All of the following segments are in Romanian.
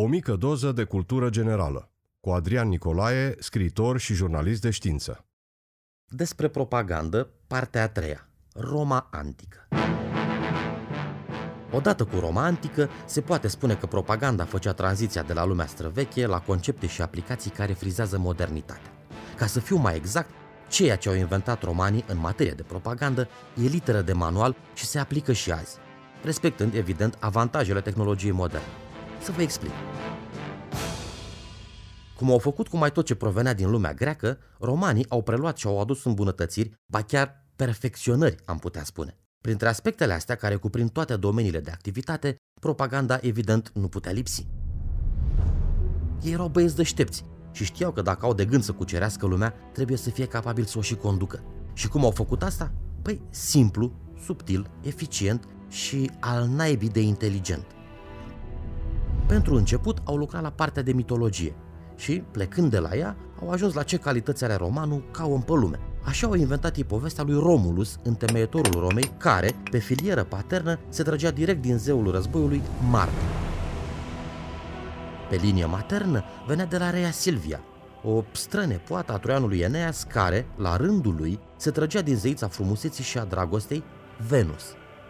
O mică doză de cultură generală cu Adrian Nicolae, scriitor și jurnalist de știință. Despre propagandă, partea a treia. Roma antică. Odată cu Roma antică, se poate spune că propaganda făcea tranziția de la lumea străveche la concepte și aplicații care frizează modernitatea. Ca să fiu mai exact, ceea ce au inventat romanii în materie de propagandă e literă de manual și se aplică și azi, respectând, evident, avantajele tehnologiei moderne. Să vă explic. Cum au făcut cu mai tot ce provenea din lumea greacă, romanii au preluat și au adus îmbunătățiri, ba chiar perfecționări, am putea spune. Printre aspectele astea, care cuprind toate domeniile de activitate, propaganda evident nu putea lipsi. Ei erau băieți deștepți și știau că dacă au de gând să cucerească lumea, trebuie să fie capabil să o și conducă. Și cum au făcut asta? Păi simplu, subtil, eficient și al naibii de inteligent. Pentru început au lucrat la partea de mitologie și, plecând de la ea, au ajuns la ce calități are romanul ca om pe lume. Așa au inventat ei povestea lui Romulus, întemeietorul Romei, care, pe filieră paternă, se trăgea direct din zeul războiului Marte. Pe linie maternă venea de la Rea Silvia, o străne poată a troianului Eneas care, la rândul lui, se trăgea din zeița frumuseții și a dragostei, Venus.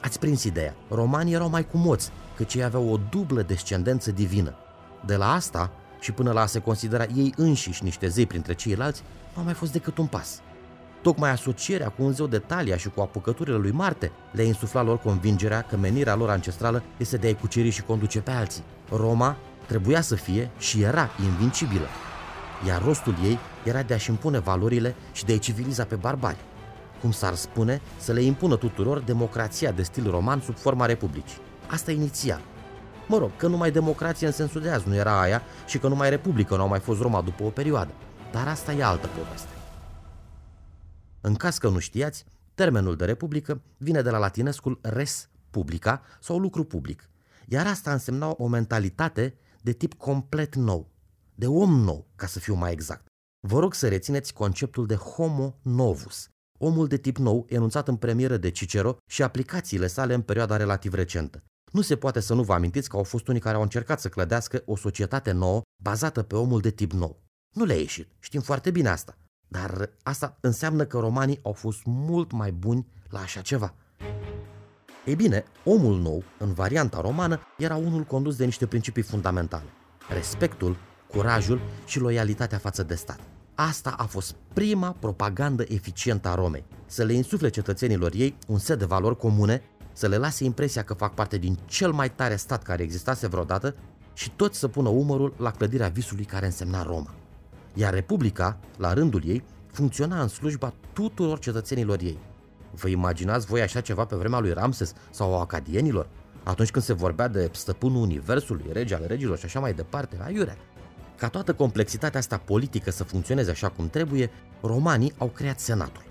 Ați prins ideea. Romanii erau mai cumoți, căci ei aveau o dublă descendență divină. De la asta și până la a se considera ei înșiși niște zei printre ceilalți, nu a mai fost decât un pas. Tocmai asocierea cu un zeu de Talia și cu apucăturile lui Marte le-a insuflat lor convingerea că menirea lor ancestrală este de a-i cuceri și conduce pe alții. Roma trebuia să fie și era invincibilă, iar rostul ei era de a-și impune valorile și de a-i civiliza pe barbari. Cum s-ar spune, să le impună tuturor democrația de stil roman sub forma republicii. Asta inițial. Mă rog, că numai democrație în sensul de azi nu era aia și că numai republică nu au mai fost Roma după o perioadă. Dar asta e altă poveste. În caz că nu știați, termenul de republică vine de la latinescul res publica sau lucru public, iar asta însemna o mentalitate de tip complet nou, de om nou, ca să fiu mai exact. Vă rog să rețineți conceptul de homo novus, omul de tip nou enunțat în premieră de Cicero și aplicațiile sale în perioada relativ recentă. Nu se poate să nu vă amintiți că au fost unii care au încercat să clădească o societate nouă bazată pe omul de tip nou. Nu le-a ieșit, știm foarte bine asta. Dar asta înseamnă că romanii au fost mult mai buni la așa ceva. Ei bine, omul nou, în varianta romană, era unul condus de niște principii fundamentale. Respectul, curajul și loialitatea față de stat. Asta a fost prima propagandă eficientă a Romei. Să le insufle cetățenilor ei un set de valori comune, să le lase impresia că fac parte din cel mai tare stat care existase vreodată și toți să pună umărul la clădirea visului care însemna Roma. Iar Republica, la rândul ei, funcționa în slujba tuturor cetățenilor ei. Vă imaginați voi așa ceva pe vremea lui Ramses sau a acadienilor? Atunci când se vorbea de stăpânul universului, rege al regilor și așa mai departe, aiurea. Ca toată complexitatea asta politică să funcționeze așa cum trebuie, romanii au creat senatul.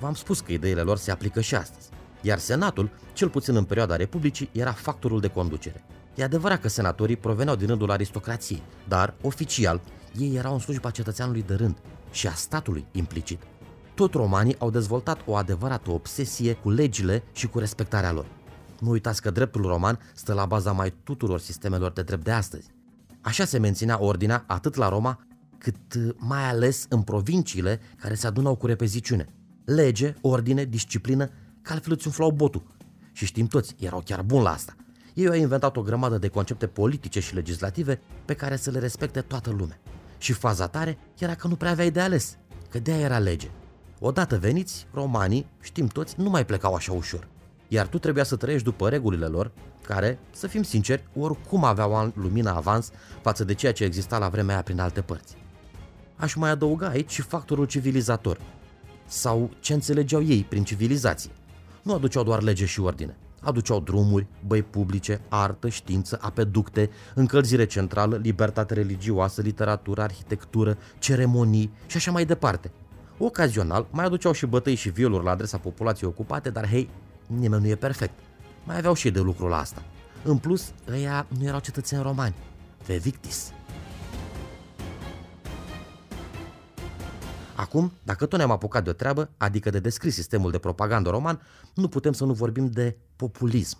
V-am spus că ideile lor se aplică și astăzi. Iar senatul, cel puțin în perioada Republicii, era factorul de conducere. E adevărat că senatorii proveneau din rândul aristocrației, dar, oficial, ei erau în slujba cetățeanului de rând și a statului implicit. Tot romanii au dezvoltat o adevărată obsesie cu legile și cu respectarea lor. Nu uitați că dreptul roman stă la baza mai tuturor sistemelor de drept de astăzi. Așa se menținea ordinea atât la Roma, cât uh, mai ales în provinciile care se adunau cu repeziciune. Lege, ordine, disciplină, că altfel îți umflau botul. Și știm toți, erau chiar buni la asta. Ei au inventat o grămadă de concepte politice și legislative pe care să le respecte toată lumea. Și faza tare era că nu prea aveai de ales, că de era lege. Odată veniți, romanii, știm toți, nu mai plecau așa ușor. Iar tu trebuia să trăiești după regulile lor, care, să fim sinceri, oricum aveau lumină avans față de ceea ce exista la vremea aia prin alte părți. Aș mai adăuga aici și factorul civilizator, sau ce înțelegeau ei prin civilizație. Nu aduceau doar lege și ordine, aduceau drumuri, băi publice, artă, știință, apeducte, încălzire centrală, libertate religioasă, literatură, arhitectură, ceremonii și așa mai departe. Ocazional mai aduceau și bătăi și violuri la adresa populației ocupate, dar hei, nimeni nu e perfect. Mai aveau și de lucru la asta. În plus, ăia nu erau cetățeni romani, ve victis. Acum, dacă tot ne-am apucat de o treabă, adică de descris sistemul de propagandă roman, nu putem să nu vorbim de populism,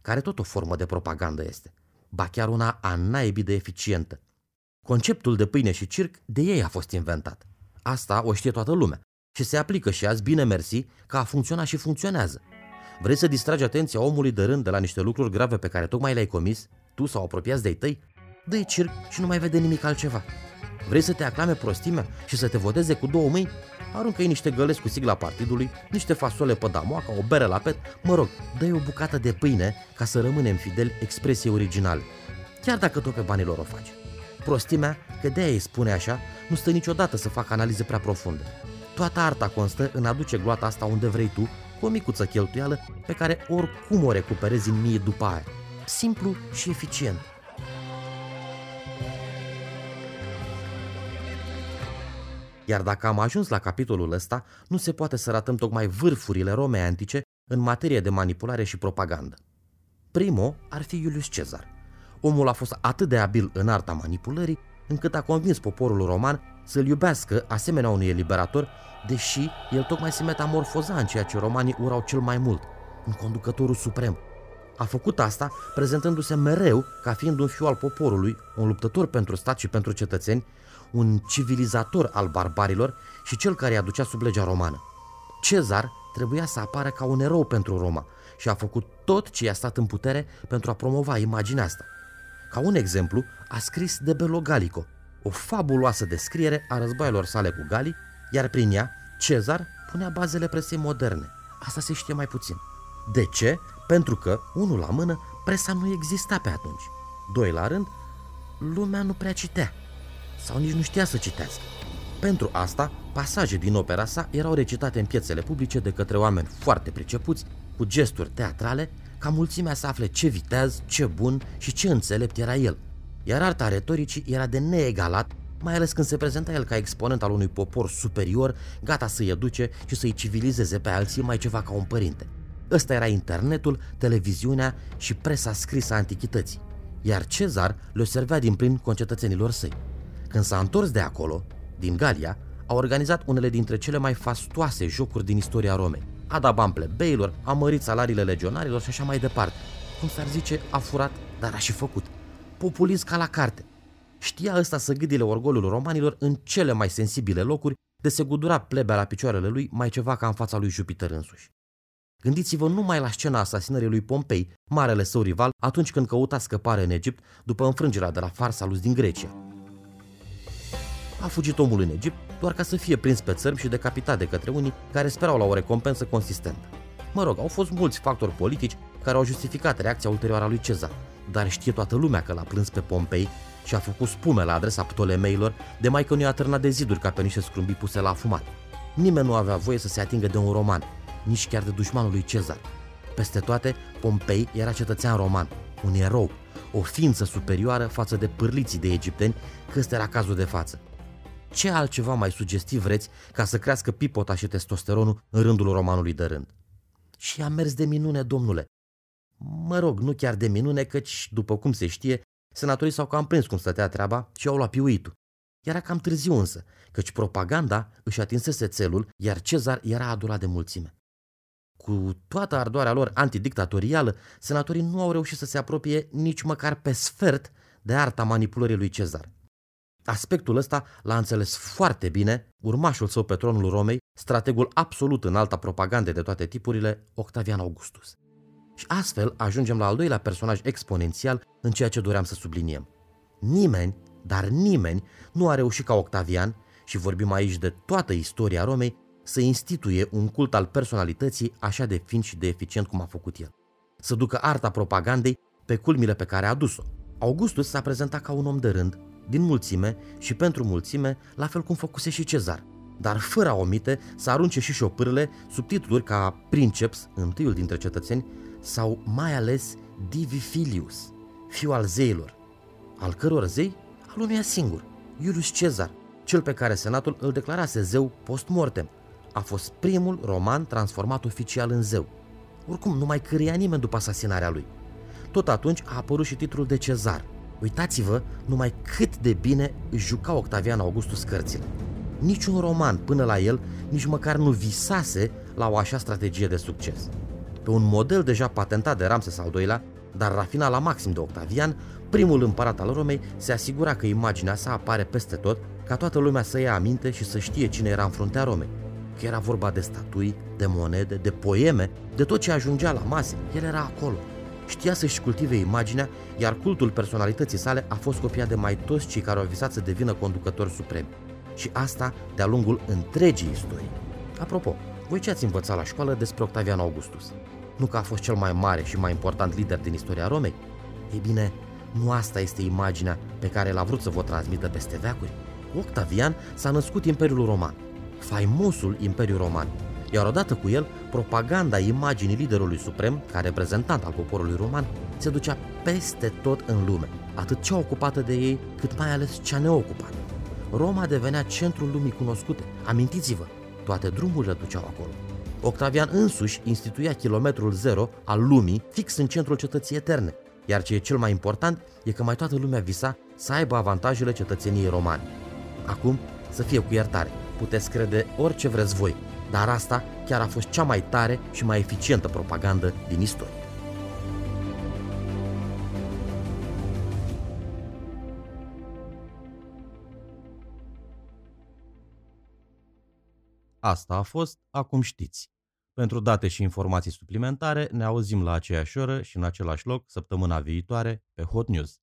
care tot o formă de propagandă este. ba chiar una a naibii de eficientă. Conceptul de pâine și circ de ei a fost inventat. Asta o știe toată lumea și se aplică și azi bine mersi că a funcționat și funcționează. Vrei să distragi atenția omului de rând de la niște lucruri grave pe care tocmai le-ai comis, tu sau apropiați de-ai tăi? Dă-i circ și nu mai vede nimic altceva. Vrei să te aclame prostimea și să te voteze cu două mâini? Aruncă-i niște gălesc cu sigla partidului, niște fasole pe damoaca, o bere la pet, mă rog, dă o bucată de pâine ca să rămânem fideli expresiei originale, chiar dacă tot pe banii lor o faci. Prostimea, că de îi spune așa, nu stă niciodată să facă analize prea profunde. Toată arta constă în aduce gloata asta unde vrei tu, cu o micuță cheltuială pe care oricum o recuperezi în mie după aia. Simplu și eficient. Iar dacă am ajuns la capitolul ăsta, nu se poate să ratăm tocmai vârfurile Romei antice în materie de manipulare și propagandă. Primul ar fi Iulius Cezar. Omul a fost atât de abil în arta manipulării, încât a convins poporul roman să-l iubească asemenea unui eliberator, deși el tocmai se metamorfoza în ceea ce romanii urau cel mai mult, în conducătorul suprem. A făcut asta prezentându-se mereu ca fiind un fiu al poporului, un luptător pentru stat și pentru cetățeni, un civilizator al barbarilor și cel care îi aducea sub legea romană. Cezar trebuia să apară ca un erou pentru Roma și a făcut tot ce i-a stat în putere pentru a promova imaginea asta. Ca un exemplu, a scris de Bello Gallico, o fabuloasă descriere a războaielor sale cu Galii, iar prin ea Cezar punea bazele presei moderne. Asta se știe mai puțin. De ce? Pentru că, unul la mână, presa nu exista pe atunci. Doi la rând, lumea nu prea citea sau nici nu știa să citească. Pentru asta, pasaje din opera sa erau recitate în piețele publice de către oameni foarte pricepuți, cu gesturi teatrale, ca mulțimea să afle ce viteaz, ce bun și ce înțelept era el. Iar arta retoricii era de neegalat, mai ales când se prezenta el ca exponent al unui popor superior, gata să-i educe și să-i civilizeze pe alții mai ceva ca un părinte. Ăsta era internetul, televiziunea și presa scrisă a antichității, iar Cezar le servea din plin concetățenilor săi. Când s-a întors de acolo, din Galia, a organizat unele dintre cele mai fastoase jocuri din istoria Romei. A dat bani plebeilor, a mărit salariile legionarilor și așa mai departe. Cum s-ar zice, a furat, dar a și făcut. Populism ca la carte. Știa ăsta să gâdile orgolul romanilor în cele mai sensibile locuri, de se gudura plebea la picioarele lui mai ceva ca în fața lui Jupiter însuși. Gândiți-vă numai la scena asasinării lui Pompei, marele său rival, atunci când căuta scăpare în Egipt după înfrângerea de la Farsalus din Grecia. A fugit omul în Egipt doar ca să fie prins pe țărm și decapitat de către unii care sperau la o recompensă consistentă. Mă rog, au fost mulți factori politici care au justificat reacția ulterioară a lui Cezar, dar știe toată lumea că l-a plâns pe Pompei și a făcut spume la adresa ptolemeilor de mai că nu i-a târnat de ziduri ca pe niște scrumbii puse la afumat. Nimeni nu avea voie să se atingă de un roman, nici chiar de dușmanul lui Cezar. Peste toate, Pompei era cetățean roman, un erou, o ființă superioară față de pârliții de egipteni, că ăsta era cazul de față. Ce altceva mai sugestiv vreți ca să crească pipota și testosteronul în rândul romanului de rând? Și a mers de minune, domnule. Mă rog, nu chiar de minune, căci, după cum se știe, senatorii s-au cam prins cum stătea treaba și au luat piuitul. Era cam târziu însă, căci propaganda își atinsese țelul, iar Cezar era adulat de mulțime. Cu toată ardoarea lor antidictatorială, senatorii nu au reușit să se apropie nici măcar pe sfert de arta manipulării lui Cezar. Aspectul ăsta l-a înțeles foarte bine urmașul său pe tronul Romei, strategul absolut în alta propagande de toate tipurile, Octavian Augustus. Și astfel ajungem la al doilea personaj exponențial în ceea ce doream să subliniem. Nimeni, dar nimeni, nu a reușit ca Octavian, și vorbim aici de toată istoria Romei, să instituie un cult al personalității așa de fin și de eficient cum a făcut el. Să ducă arta propagandei pe culmile pe care a adus-o. Augustus s-a prezentat ca un om de rând, din mulțime și pentru mulțime, la fel cum făcuse și Cezar, dar fără a omite să arunce și șopârle sub titluri ca Princeps, întâiul dintre cetățeni, sau mai ales Divi Filius, fiul al zeilor, al căror zei al unuia singur, Iulius Cezar, cel pe care senatul îl declarase zeu post-mortem. A fost primul roman transformat oficial în zeu. Oricum, nu mai cărea nimeni după asasinarea lui. Tot atunci a apărut și titlul de Cezar – Uitați-vă numai cât de bine își juca Octavian Augustus cărțile. Niciun roman până la el nici măcar nu visase la o așa strategie de succes. Pe un model deja patentat de Ramses al II-lea, dar rafinat la maxim de Octavian, Primul împărat al Romei se asigura că imaginea sa apare peste tot, ca toată lumea să ia aminte și să știe cine era în fruntea Romei. Că era vorba de statui, de monede, de poeme, de tot ce ajungea la mase, el era acolo. Știa să-și cultive imaginea, iar cultul personalității sale a fost copiat de mai toți cei care au visat să devină conducători supremi. Și asta de-a lungul întregii istorii. Apropo, voi ce ați învățat la școală despre Octavian Augustus? Nu că a fost cel mai mare și mai important lider din istoria Romei? Ei bine, nu asta este imaginea pe care l-a vrut să vă transmită peste veacuri. Octavian s-a născut Imperiul Roman, faimosul Imperiu Roman, iar odată cu el, propaganda imaginii liderului suprem, ca reprezentant al poporului roman, se ducea peste tot în lume, atât cea ocupată de ei, cât mai ales cea neocupată. Roma devenea centrul lumii cunoscute. Amintiți-vă, toate drumurile duceau acolo. Octavian însuși instituia kilometrul zero al lumii fix în centrul cetății eterne, iar ce e cel mai important e că mai toată lumea visa să aibă avantajele cetățeniei romane. Acum, să fie cu iertare, puteți crede orice vreți voi, dar asta chiar a fost cea mai tare și mai eficientă propagandă din istorie. Asta a fost, acum știți. Pentru date și informații suplimentare, ne auzim la aceeași oră și în același loc săptămâna viitoare pe Hot News.